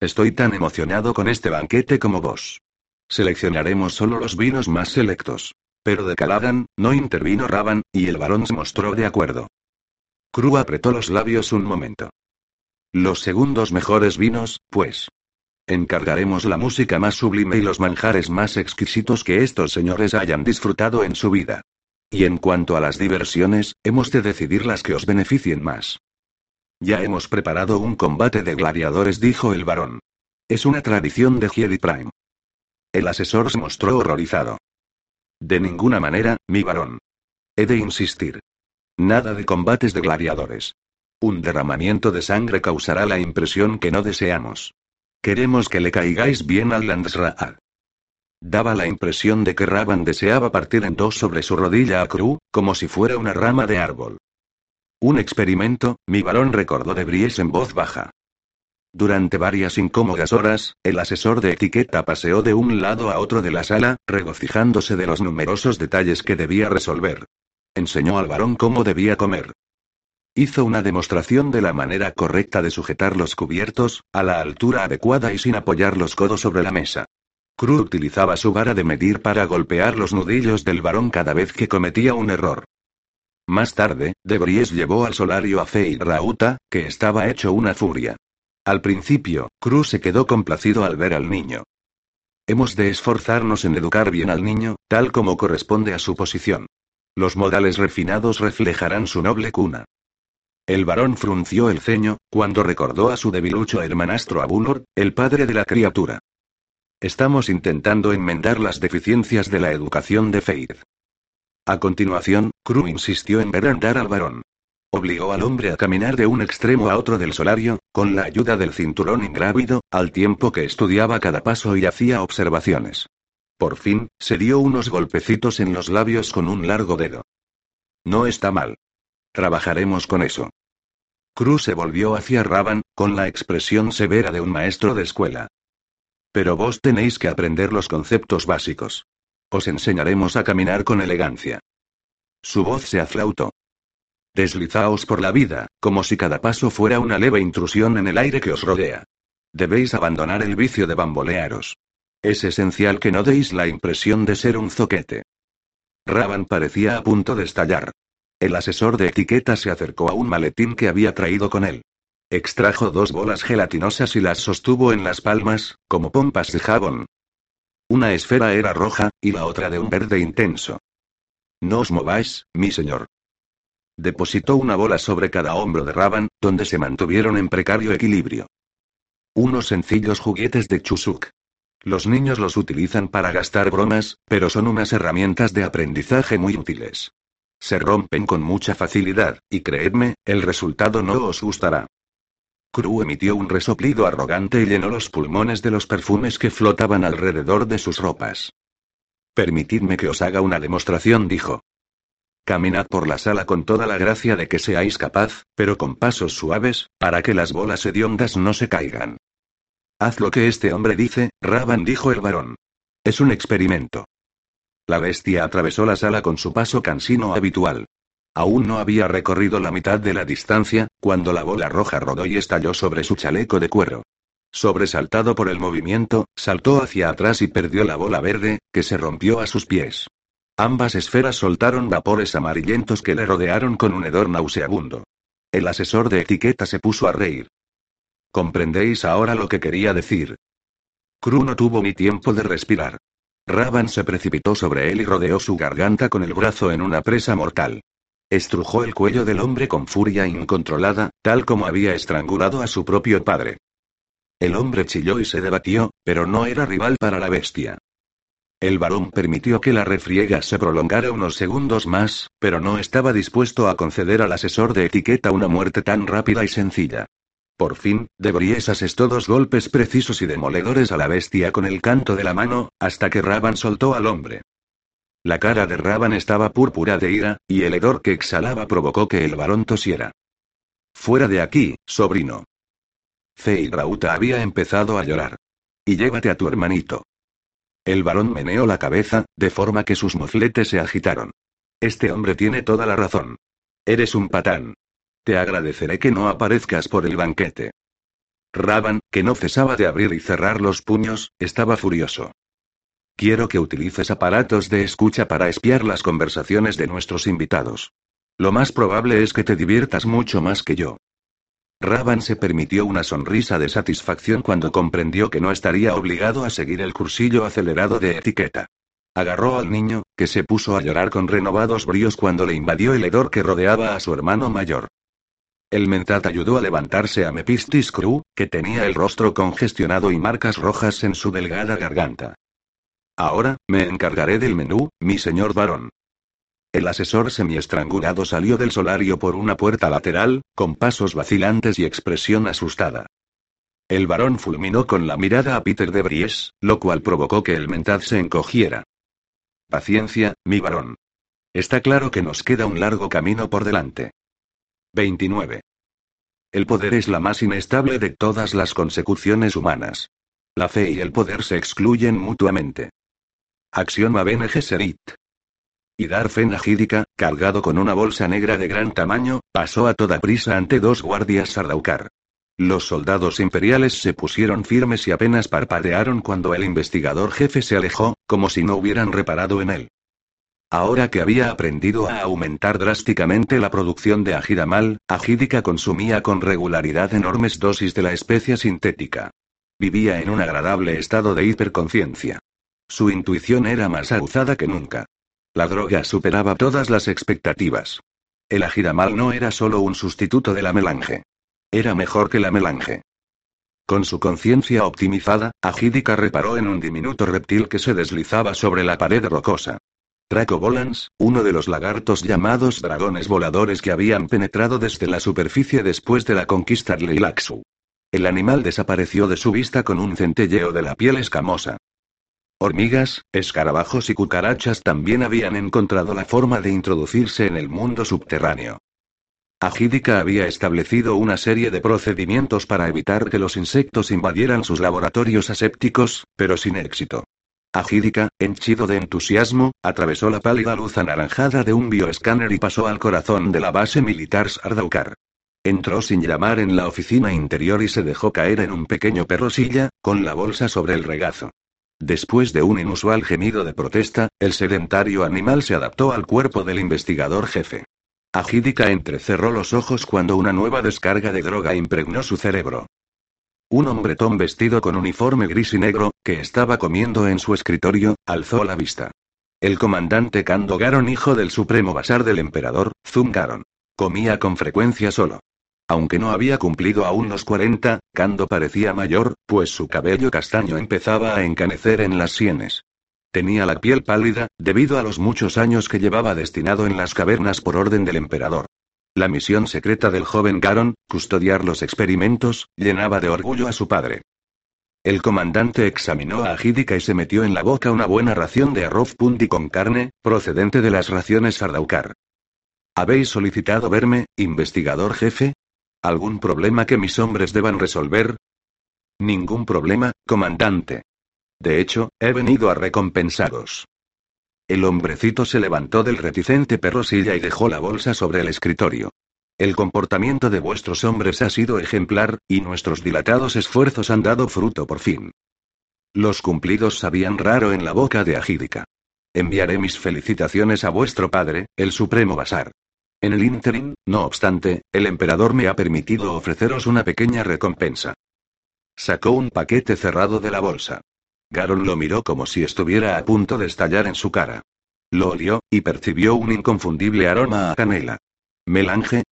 Estoy tan emocionado con este banquete como vos. Seleccionaremos solo los vinos más selectos. Pero de Caladan, no intervino Raban, y el varón se mostró de acuerdo. Cru apretó los labios un momento. Los segundos mejores vinos, pues. Encargaremos la música más sublime y los manjares más exquisitos que estos señores hayan disfrutado en su vida. Y en cuanto a las diversiones, hemos de decidir las que os beneficien más. Ya hemos preparado un combate de gladiadores, dijo el varón. Es una tradición de Jedi Prime. El asesor se mostró horrorizado. De ninguna manera, mi varón. He de insistir. Nada de combates de gladiadores. Un derramamiento de sangre causará la impresión que no deseamos. Queremos que le caigáis bien al Landsraad. Daba la impresión de que Raban deseaba partir en dos sobre su rodilla a Cru, como si fuera una rama de árbol. Un experimento, mi varón recordó de Bries en voz baja. Durante varias incómodas horas, el asesor de etiqueta paseó de un lado a otro de la sala, regocijándose de los numerosos detalles que debía resolver. Enseñó al varón cómo debía comer. Hizo una demostración de la manera correcta de sujetar los cubiertos, a la altura adecuada y sin apoyar los codos sobre la mesa. Crew utilizaba su vara de medir para golpear los nudillos del varón cada vez que cometía un error. Más tarde, Debries llevó al solario a Fei Rauta, que estaba hecho una furia. Al principio, Cruz se quedó complacido al ver al niño. Hemos de esforzarnos en educar bien al niño, tal como corresponde a su posición. Los modales refinados reflejarán su noble cuna. El varón frunció el ceño, cuando recordó a su debilucho hermanastro Abulor, el padre de la criatura. Estamos intentando enmendar las deficiencias de la educación de Faith. A continuación, Crew insistió en ver andar al varón. Obligó al hombre a caminar de un extremo a otro del solario, con la ayuda del cinturón ingrávido, al tiempo que estudiaba cada paso y hacía observaciones. Por fin, se dio unos golpecitos en los labios con un largo dedo. No está mal. Trabajaremos con eso. Cruz se volvió hacia Raban, con la expresión severa de un maestro de escuela. Pero vos tenéis que aprender los conceptos básicos. Os enseñaremos a caminar con elegancia. Su voz se aflautó. Deslizaos por la vida, como si cada paso fuera una leve intrusión en el aire que os rodea. Debéis abandonar el vicio de bambolearos. Es esencial que no deis la impresión de ser un zoquete. Raban parecía a punto de estallar. El asesor de etiqueta se acercó a un maletín que había traído con él. Extrajo dos bolas gelatinosas y las sostuvo en las palmas, como pompas de jabón. Una esfera era roja, y la otra de un verde intenso. No os mováis, mi señor. Depositó una bola sobre cada hombro de Raban, donde se mantuvieron en precario equilibrio. Unos sencillos juguetes de Chusuk. Los niños los utilizan para gastar bromas, pero son unas herramientas de aprendizaje muy útiles. Se rompen con mucha facilidad, y creedme, el resultado no os gustará. Cru emitió un resoplido arrogante y llenó los pulmones de los perfumes que flotaban alrededor de sus ropas. Permitidme que os haga una demostración, dijo. Caminad por la sala con toda la gracia de que seáis capaz, pero con pasos suaves, para que las bolas hediondas no se caigan. Haz lo que este hombre dice, Raban dijo el varón. Es un experimento. La bestia atravesó la sala con su paso cansino habitual. Aún no había recorrido la mitad de la distancia, cuando la bola roja rodó y estalló sobre su chaleco de cuero. Sobresaltado por el movimiento, saltó hacia atrás y perdió la bola verde, que se rompió a sus pies. Ambas esferas soltaron vapores amarillentos que le rodearon con un hedor nauseabundo. El asesor de etiqueta se puso a reír. ¿Comprendéis ahora lo que quería decir? Cru no tuvo ni tiempo de respirar. Raban se precipitó sobre él y rodeó su garganta con el brazo en una presa mortal. Estrujó el cuello del hombre con furia incontrolada, tal como había estrangulado a su propio padre. El hombre chilló y se debatió, pero no era rival para la bestia. El varón permitió que la refriega se prolongara unos segundos más, pero no estaba dispuesto a conceder al asesor de etiqueta una muerte tan rápida y sencilla. Por fin, Debries asestó dos golpes precisos y demoledores a la bestia con el canto de la mano, hasta que Raban soltó al hombre. La cara de Raban estaba púrpura de ira, y el hedor que exhalaba provocó que el varón tosiera. Fuera de aquí, sobrino. Fei Rauta había empezado a llorar. Y llévate a tu hermanito. El varón meneó la cabeza, de forma que sus mofletes se agitaron. Este hombre tiene toda la razón. Eres un patán. Te agradeceré que no aparezcas por el banquete. Raban, que no cesaba de abrir y cerrar los puños, estaba furioso. Quiero que utilices aparatos de escucha para espiar las conversaciones de nuestros invitados. Lo más probable es que te diviertas mucho más que yo. Raban se permitió una sonrisa de satisfacción cuando comprendió que no estaría obligado a seguir el cursillo acelerado de etiqueta. Agarró al niño, que se puso a llorar con renovados bríos cuando le invadió el hedor que rodeaba a su hermano mayor. El mentat ayudó a levantarse a Mepistis Crew, que tenía el rostro congestionado y marcas rojas en su delgada garganta. Ahora, me encargaré del menú, mi señor varón. El asesor semiestrangulado salió del solario por una puerta lateral, con pasos vacilantes y expresión asustada. El varón fulminó con la mirada a Peter de Bries, lo cual provocó que el mentad se encogiera. Paciencia, mi varón. Está claro que nos queda un largo camino por delante. 29. El poder es la más inestable de todas las consecuciones humanas. La fe y el poder se excluyen mutuamente. Axioma Bene Gesserit. Y Darfen Agídica, cargado con una bolsa negra de gran tamaño, pasó a toda prisa ante dos guardias Sardaukar. Los soldados imperiales se pusieron firmes y apenas parpadearon cuando el investigador jefe se alejó, como si no hubieran reparado en él. Ahora que había aprendido a aumentar drásticamente la producción de ajidamal, Ajídica consumía con regularidad enormes dosis de la especia sintética. Vivía en un agradable estado de hiperconciencia. Su intuición era más aguzada que nunca. La droga superaba todas las expectativas. El ajidamal no era solo un sustituto de la melange. Era mejor que la melange. Con su conciencia optimizada, Ajídica reparó en un diminuto reptil que se deslizaba sobre la pared rocosa. Draco Volans, uno de los lagartos llamados dragones voladores que habían penetrado desde la superficie después de la conquista de Leilaxu. El animal desapareció de su vista con un centelleo de la piel escamosa. Hormigas, escarabajos y cucarachas también habían encontrado la forma de introducirse en el mundo subterráneo. Ajídica había establecido una serie de procedimientos para evitar que los insectos invadieran sus laboratorios asépticos, pero sin éxito. Ajídica, henchido de entusiasmo, atravesó la pálida luz anaranjada de un bioescáner y pasó al corazón de la base militar Sardaukar. Entró sin llamar en la oficina interior y se dejó caer en un pequeño perro silla, con la bolsa sobre el regazo. Después de un inusual gemido de protesta, el sedentario animal se adaptó al cuerpo del investigador jefe. Ajídica entrecerró los ojos cuando una nueva descarga de droga impregnó su cerebro. Un hombretón vestido con uniforme gris y negro, que estaba comiendo en su escritorio, alzó la vista. El comandante Kando Garon, hijo del supremo basar del emperador, Zum Garon. Comía con frecuencia solo. Aunque no había cumplido aún los 40, Kando parecía mayor, pues su cabello castaño empezaba a encanecer en las sienes. Tenía la piel pálida, debido a los muchos años que llevaba destinado en las cavernas por orden del emperador. La misión secreta del joven Garon, custodiar los experimentos, llenaba de orgullo a su padre. El comandante examinó a Ajídica y se metió en la boca una buena ración de arroz pundi con carne, procedente de las raciones Sardaukar. ¿Habéis solicitado verme, investigador jefe? ¿Algún problema que mis hombres deban resolver? Ningún problema, comandante. De hecho, he venido a recompensaros. El hombrecito se levantó del reticente perro silla y dejó la bolsa sobre el escritorio. El comportamiento de vuestros hombres ha sido ejemplar, y nuestros dilatados esfuerzos han dado fruto por fin. Los cumplidos sabían raro en la boca de Agídica. Enviaré mis felicitaciones a vuestro padre, el Supremo Basar. En el ínterin, no obstante, el emperador me ha permitido ofreceros una pequeña recompensa. Sacó un paquete cerrado de la bolsa. Garon lo miró como si estuviera a punto de estallar en su cara. Lo olió, y percibió un inconfundible aroma a canela. ¿Melange?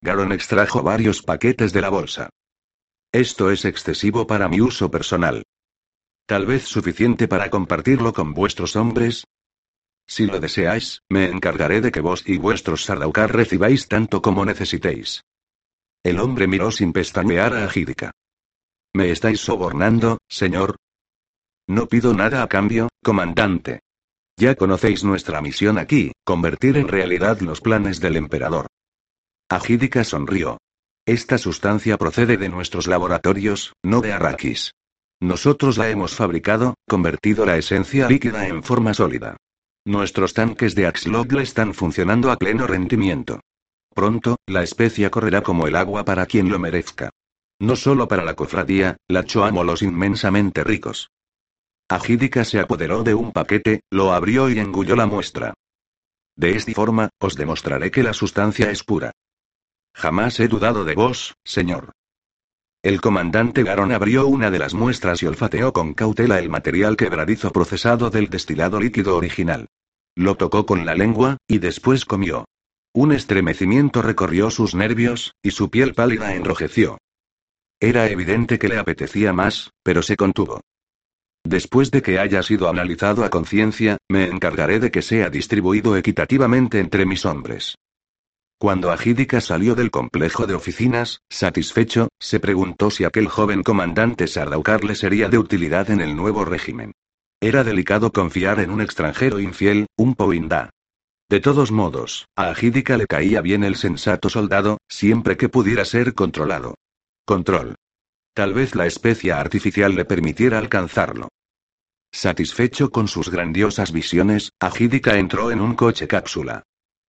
Garon extrajo varios paquetes de la bolsa. Esto es excesivo para mi uso personal. Tal vez suficiente para compartirlo con vuestros hombres. Si lo deseáis, me encargaré de que vos y vuestros Sardaukar recibáis tanto como necesitéis. El hombre miró sin pestañear a Agídica. ¿Me estáis sobornando, señor? No pido nada a cambio, comandante. Ya conocéis nuestra misión aquí, convertir en realidad los planes del emperador. Agídica sonrió. Esta sustancia procede de nuestros laboratorios, no de Arrakis. Nosotros la hemos fabricado, convertido la esencia líquida en forma sólida. Nuestros tanques de Axlogl están funcionando a pleno rendimiento. Pronto, la especia correrá como el agua para quien lo merezca. No solo para la cofradía, la Choamo los inmensamente ricos. Agídica se apoderó de un paquete, lo abrió y engulló la muestra. De esta forma, os demostraré que la sustancia es pura. Jamás he dudado de vos, señor. El comandante Garon abrió una de las muestras y olfateó con cautela el material quebradizo procesado del destilado líquido original. Lo tocó con la lengua, y después comió. Un estremecimiento recorrió sus nervios, y su piel pálida enrojeció. Era evidente que le apetecía más, pero se contuvo. Después de que haya sido analizado a conciencia, me encargaré de que sea distribuido equitativamente entre mis hombres. Cuando Agídica salió del complejo de oficinas, satisfecho, se preguntó si aquel joven comandante Sardaukar le sería de utilidad en el nuevo régimen. Era delicado confiar en un extranjero infiel, un Poindá. De todos modos, a Agídica le caía bien el sensato soldado, siempre que pudiera ser controlado. Control. Tal vez la especia artificial le permitiera alcanzarlo. Satisfecho con sus grandiosas visiones, Agídica entró en un coche cápsula.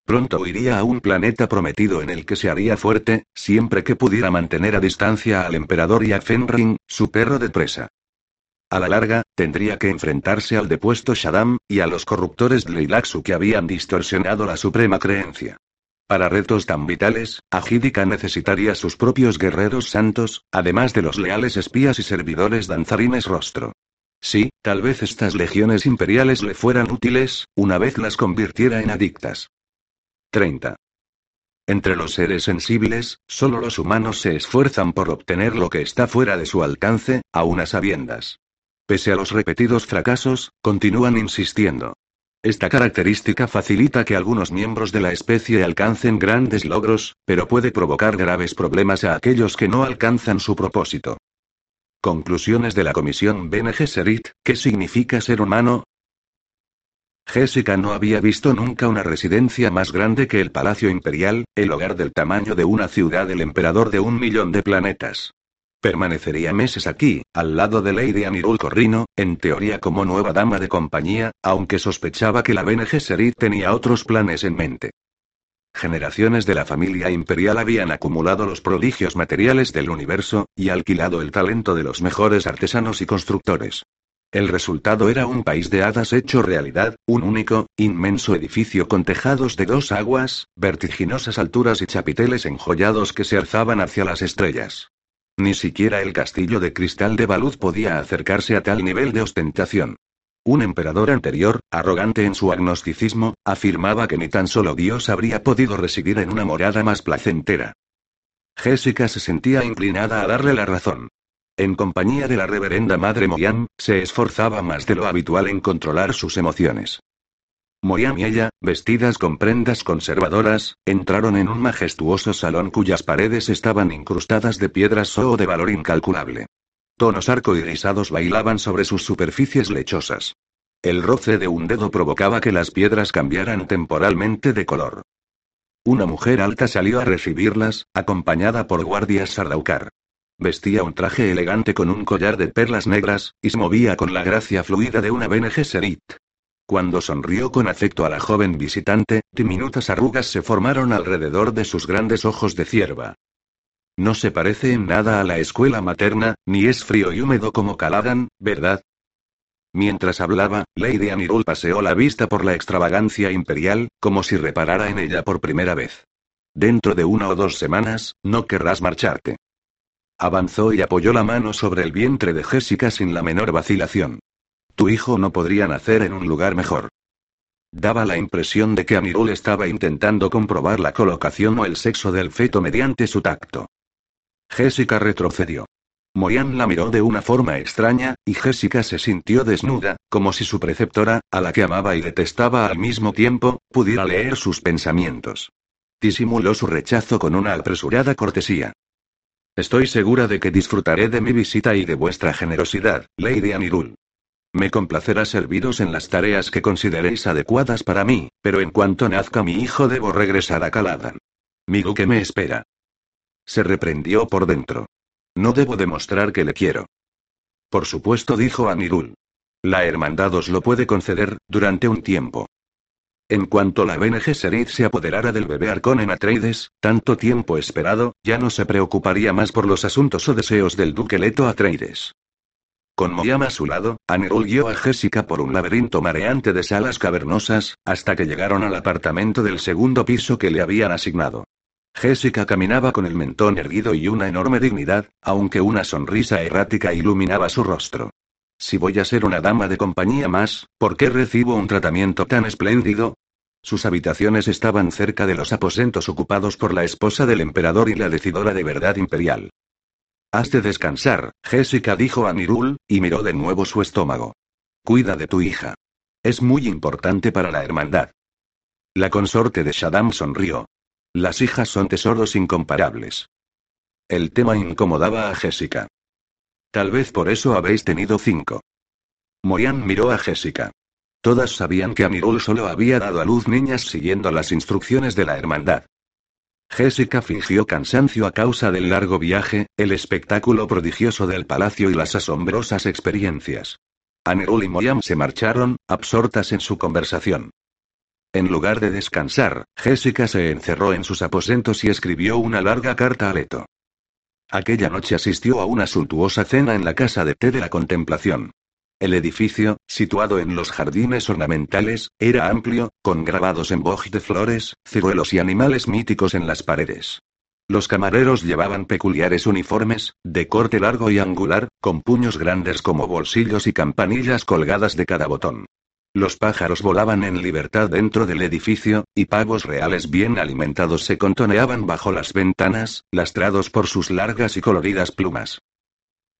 Pronto iría a un planeta prometido en el que se haría fuerte, siempre que pudiera mantener a distancia al emperador y a Fenring, su perro de presa. A la larga, tendría que enfrentarse al depuesto Shaddam, y a los corruptores de Leilaxu que habían distorsionado la suprema creencia. Para retos tan vitales, Agídica necesitaría sus propios guerreros santos, además de los leales espías y servidores danzarines rostro. Sí, tal vez estas legiones imperiales le fueran útiles, una vez las convirtiera en adictas. 30. Entre los seres sensibles, solo los humanos se esfuerzan por obtener lo que está fuera de su alcance, a unas sabiendas. Pese a los repetidos fracasos, continúan insistiendo. Esta característica facilita que algunos miembros de la especie alcancen grandes logros, pero puede provocar graves problemas a aquellos que no alcanzan su propósito. Conclusiones de la Comisión Bene Gesserit, ¿qué significa ser humano? Jessica no había visto nunca una residencia más grande que el Palacio Imperial, el hogar del tamaño de una ciudad del emperador de un millón de planetas. Permanecería meses aquí, al lado de Lady Anirul Corrino, en teoría como nueva dama de compañía, aunque sospechaba que la Bene Gesserit tenía otros planes en mente. Generaciones de la familia imperial habían acumulado los prodigios materiales del universo, y alquilado el talento de los mejores artesanos y constructores. El resultado era un país de hadas hecho realidad, un único, inmenso edificio con tejados de dos aguas, vertiginosas alturas y chapiteles enjollados que se alzaban hacia las estrellas. Ni siquiera el castillo de cristal de Baluz podía acercarse a tal nivel de ostentación. Un emperador anterior, arrogante en su agnosticismo, afirmaba que ni tan solo Dios habría podido residir en una morada más placentera. Jessica se sentía inclinada a darle la razón. En compañía de la reverenda Madre Moyan, se esforzaba más de lo habitual en controlar sus emociones. Moyan y ella, vestidas con prendas conservadoras, entraron en un majestuoso salón cuyas paredes estaban incrustadas de piedras o de valor incalculable. Tonos arcoirisados bailaban sobre sus superficies lechosas. El roce de un dedo provocaba que las piedras cambiaran temporalmente de color. Una mujer alta salió a recibirlas, acompañada por guardias sardaukar. Vestía un traje elegante con un collar de perlas negras, y se movía con la gracia fluida de una Bene Gesserit. Cuando sonrió con afecto a la joven visitante, diminutas arrugas se formaron alrededor de sus grandes ojos de cierva. No se parece en nada a la escuela materna, ni es frío y húmedo como Caladan, ¿verdad? Mientras hablaba, Lady Anirul paseó la vista por la extravagancia imperial, como si reparara en ella por primera vez. Dentro de una o dos semanas, no querrás marcharte. Avanzó y apoyó la mano sobre el vientre de Jessica sin la menor vacilación. Tu hijo no podría nacer en un lugar mejor. Daba la impresión de que Amirul estaba intentando comprobar la colocación o el sexo del feto mediante su tacto. Jessica retrocedió. Morian la miró de una forma extraña, y Jessica se sintió desnuda, como si su preceptora, a la que amaba y detestaba al mismo tiempo, pudiera leer sus pensamientos. Disimuló su rechazo con una apresurada cortesía. Estoy segura de que disfrutaré de mi visita y de vuestra generosidad, Lady Anirul. Me complacerá serviros en las tareas que consideréis adecuadas para mí, pero en cuanto nazca mi hijo debo regresar a Caladan. Mi duque me espera. Se reprendió por dentro. No debo demostrar que le quiero. Por supuesto, dijo Anirul. La hermandad os lo puede conceder, durante un tiempo. En cuanto la Bene Gesserit se apoderara del bebé en Atreides, tanto tiempo esperado, ya no se preocuparía más por los asuntos o deseos del duque Leto Atreides. Con Moyam a su lado, Anerul guió a Jessica por un laberinto mareante de salas cavernosas, hasta que llegaron al apartamento del segundo piso que le habían asignado. Jessica caminaba con el mentón erguido y una enorme dignidad, aunque una sonrisa errática iluminaba su rostro. Si voy a ser una dama de compañía más, ¿por qué recibo un tratamiento tan espléndido? Sus habitaciones estaban cerca de los aposentos ocupados por la esposa del emperador y la decidora de verdad imperial. Has de descansar, Jessica dijo a Mirul, y miró de nuevo su estómago. Cuida de tu hija. Es muy importante para la hermandad. La consorte de Shaddam sonrió. Las hijas son tesoros incomparables. El tema incomodaba a Jessica. Tal vez por eso habéis tenido cinco. Morian miró a Jessica. Todas sabían que Amirul solo había dado a luz niñas siguiendo las instrucciones de la hermandad. Jessica fingió cansancio a causa del largo viaje, el espectáculo prodigioso del palacio y las asombrosas experiencias. Anirul y Moyam se marcharon, absortas en su conversación. En lugar de descansar, Jessica se encerró en sus aposentos y escribió una larga carta a Leto. Aquella noche asistió a una suntuosa cena en la casa de té de la contemplación. El edificio, situado en los jardines ornamentales, era amplio, con grabados en boj de flores, ciruelos y animales míticos en las paredes. Los camareros llevaban peculiares uniformes, de corte largo y angular, con puños grandes como bolsillos y campanillas colgadas de cada botón. Los pájaros volaban en libertad dentro del edificio, y pavos reales bien alimentados se contoneaban bajo las ventanas, lastrados por sus largas y coloridas plumas.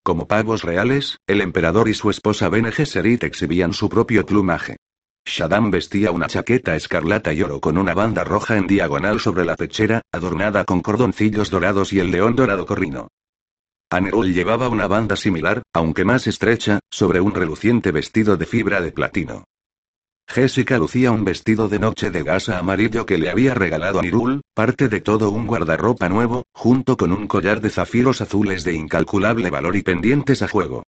Como pavos reales, el emperador y su esposa Bene exhibían su propio plumaje. Shaddam vestía una chaqueta escarlata y oro con una banda roja en diagonal sobre la pechera, adornada con cordoncillos dorados y el león dorado corrino. Anerul llevaba una banda similar, aunque más estrecha, sobre un reluciente vestido de fibra de platino. Jessica lucía un vestido de noche de gasa amarillo que le había regalado Anirul, parte de todo un guardarropa nuevo, junto con un collar de zafiros azules de incalculable valor y pendientes a juego.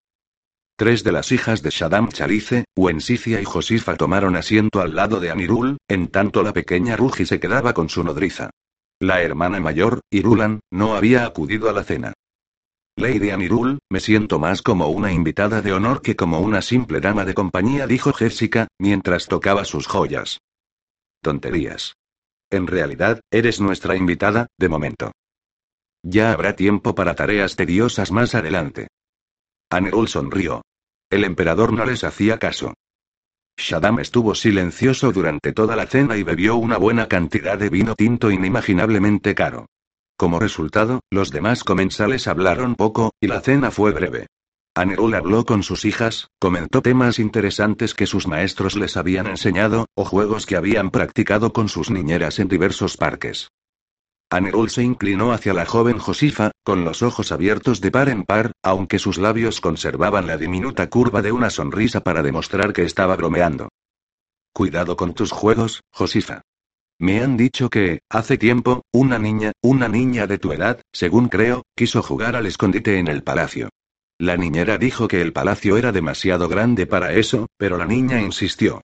Tres de las hijas de Shaddam Chalice, Wensicia y Josifa tomaron asiento al lado de Anirul, en tanto la pequeña Ruji se quedaba con su nodriza. La hermana mayor, Irulan, no había acudido a la cena. Lady Anirul, me siento más como una invitada de honor que como una simple dama de compañía, dijo Jessica, mientras tocaba sus joyas. Tonterías. En realidad, eres nuestra invitada, de momento. Ya habrá tiempo para tareas tediosas más adelante. Anerul sonrió. El emperador no les hacía caso. Shaddam estuvo silencioso durante toda la cena y bebió una buena cantidad de vino tinto inimaginablemente caro. Como resultado, los demás comensales hablaron poco, y la cena fue breve. Anerul habló con sus hijas, comentó temas interesantes que sus maestros les habían enseñado, o juegos que habían practicado con sus niñeras en diversos parques. Anerul se inclinó hacia la joven Josifa, con los ojos abiertos de par en par, aunque sus labios conservaban la diminuta curva de una sonrisa para demostrar que estaba bromeando. Cuidado con tus juegos, Josifa. Me han dicho que, hace tiempo, una niña, una niña de tu edad, según creo, quiso jugar al escondite en el palacio. La niñera dijo que el palacio era demasiado grande para eso, pero la niña insistió.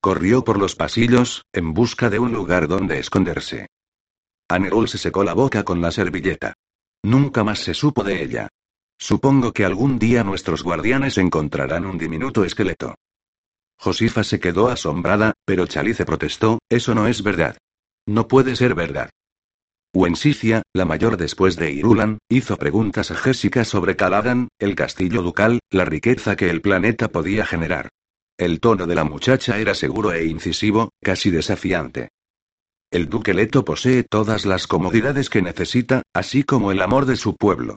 Corrió por los pasillos, en busca de un lugar donde esconderse. Anerul se secó la boca con la servilleta. Nunca más se supo de ella. Supongo que algún día nuestros guardianes encontrarán un diminuto esqueleto. Josifa se quedó asombrada, pero Chalice protestó, eso no es verdad. No puede ser verdad. Wensicia, la mayor después de Irulan, hizo preguntas a Jessica sobre Caladan, el castillo ducal, la riqueza que el planeta podía generar. El tono de la muchacha era seguro e incisivo, casi desafiante. El duque Leto posee todas las comodidades que necesita, así como el amor de su pueblo.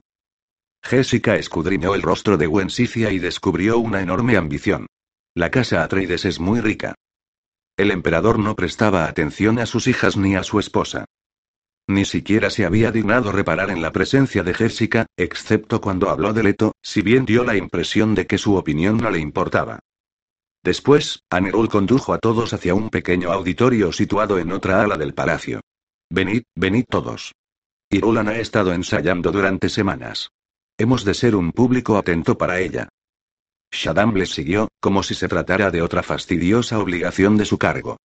Jessica escudriñó el rostro de Wensicia y descubrió una enorme ambición. La casa Atreides es muy rica. El emperador no prestaba atención a sus hijas ni a su esposa. Ni siquiera se había dignado reparar en la presencia de Jessica, excepto cuando habló de Leto, si bien dio la impresión de que su opinión no le importaba. Después, Anerul condujo a todos hacia un pequeño auditorio situado en otra ala del palacio. Venid, venid todos. Irulan ha estado ensayando durante semanas. Hemos de ser un público atento para ella. Shaddam les siguió, como si se tratara de otra fastidiosa obligación de su cargo.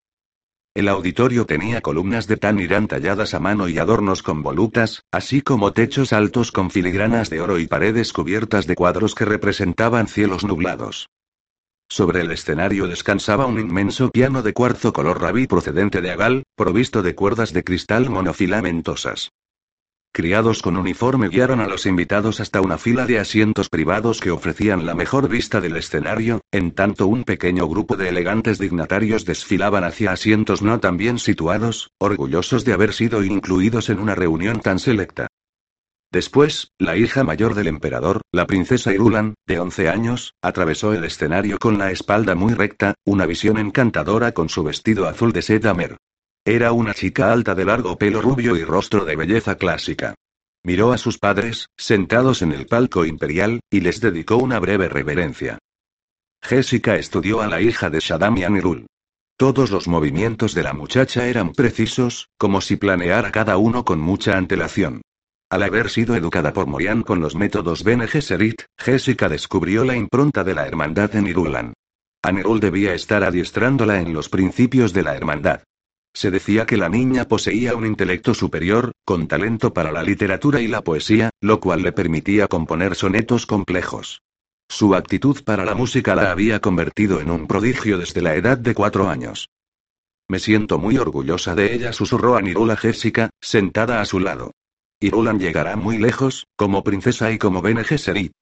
El auditorio tenía columnas de tan irán talladas a mano y adornos con volutas, así como techos altos con filigranas de oro y paredes cubiertas de cuadros que representaban cielos nublados. Sobre el escenario descansaba un inmenso piano de cuarzo color rabí procedente de Agal, provisto de cuerdas de cristal monofilamentosas. Criados con uniforme guiaron a los invitados hasta una fila de asientos privados que ofrecían la mejor vista del escenario, en tanto un pequeño grupo de elegantes dignatarios desfilaban hacia asientos no tan bien situados, orgullosos de haber sido incluidos en una reunión tan selecta. Después, la hija mayor del emperador, la princesa Irulan, de 11 años, atravesó el escenario con la espalda muy recta, una visión encantadora con su vestido azul de seda mer. Era una chica alta de largo pelo rubio y rostro de belleza clásica. Miró a sus padres, sentados en el palco imperial, y les dedicó una breve reverencia. Jessica estudió a la hija de Shaddam y Anirul. Todos los movimientos de la muchacha eran precisos, como si planeara cada uno con mucha antelación. Al haber sido educada por Morian con los métodos Bene Jessica descubrió la impronta de la hermandad en Irulan. Anerul debía estar adiestrándola en los principios de la hermandad. Se decía que la niña poseía un intelecto superior, con talento para la literatura y la poesía, lo cual le permitía componer sonetos complejos. Su actitud para la música la había convertido en un prodigio desde la edad de cuatro años. Me siento muy orgullosa de ella, susurró a Nirula Jessica, sentada a su lado. Irulan llegará muy lejos, como princesa y como Bene Gesserit.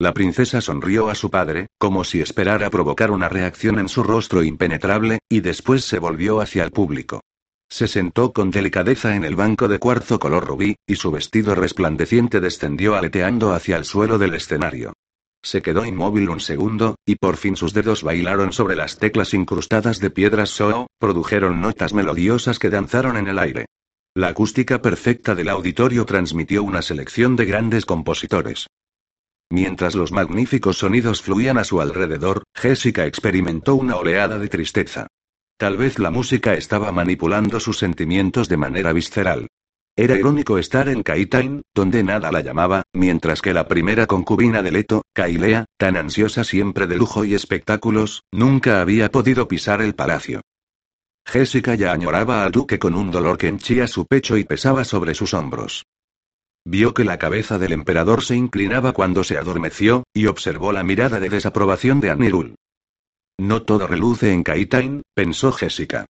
La princesa sonrió a su padre, como si esperara provocar una reacción en su rostro impenetrable, y después se volvió hacia el público. Se sentó con delicadeza en el banco de cuarzo color rubí, y su vestido resplandeciente descendió aleteando hacia el suelo del escenario. Se quedó inmóvil un segundo, y por fin sus dedos bailaron sobre las teclas incrustadas de piedras Soo, produjeron notas melodiosas que danzaron en el aire. La acústica perfecta del auditorio transmitió una selección de grandes compositores. Mientras los magníficos sonidos fluían a su alrededor, Jessica experimentó una oleada de tristeza. Tal vez la música estaba manipulando sus sentimientos de manera visceral. Era irónico estar en Kaitain, donde nada la llamaba, mientras que la primera concubina de Leto, Kailea, tan ansiosa siempre de lujo y espectáculos, nunca había podido pisar el palacio. Jessica ya añoraba al duque con un dolor que henchía su pecho y pesaba sobre sus hombros. Vio que la cabeza del emperador se inclinaba cuando se adormeció, y observó la mirada de desaprobación de Anirul. No todo reluce en Kaitain, pensó Jessica.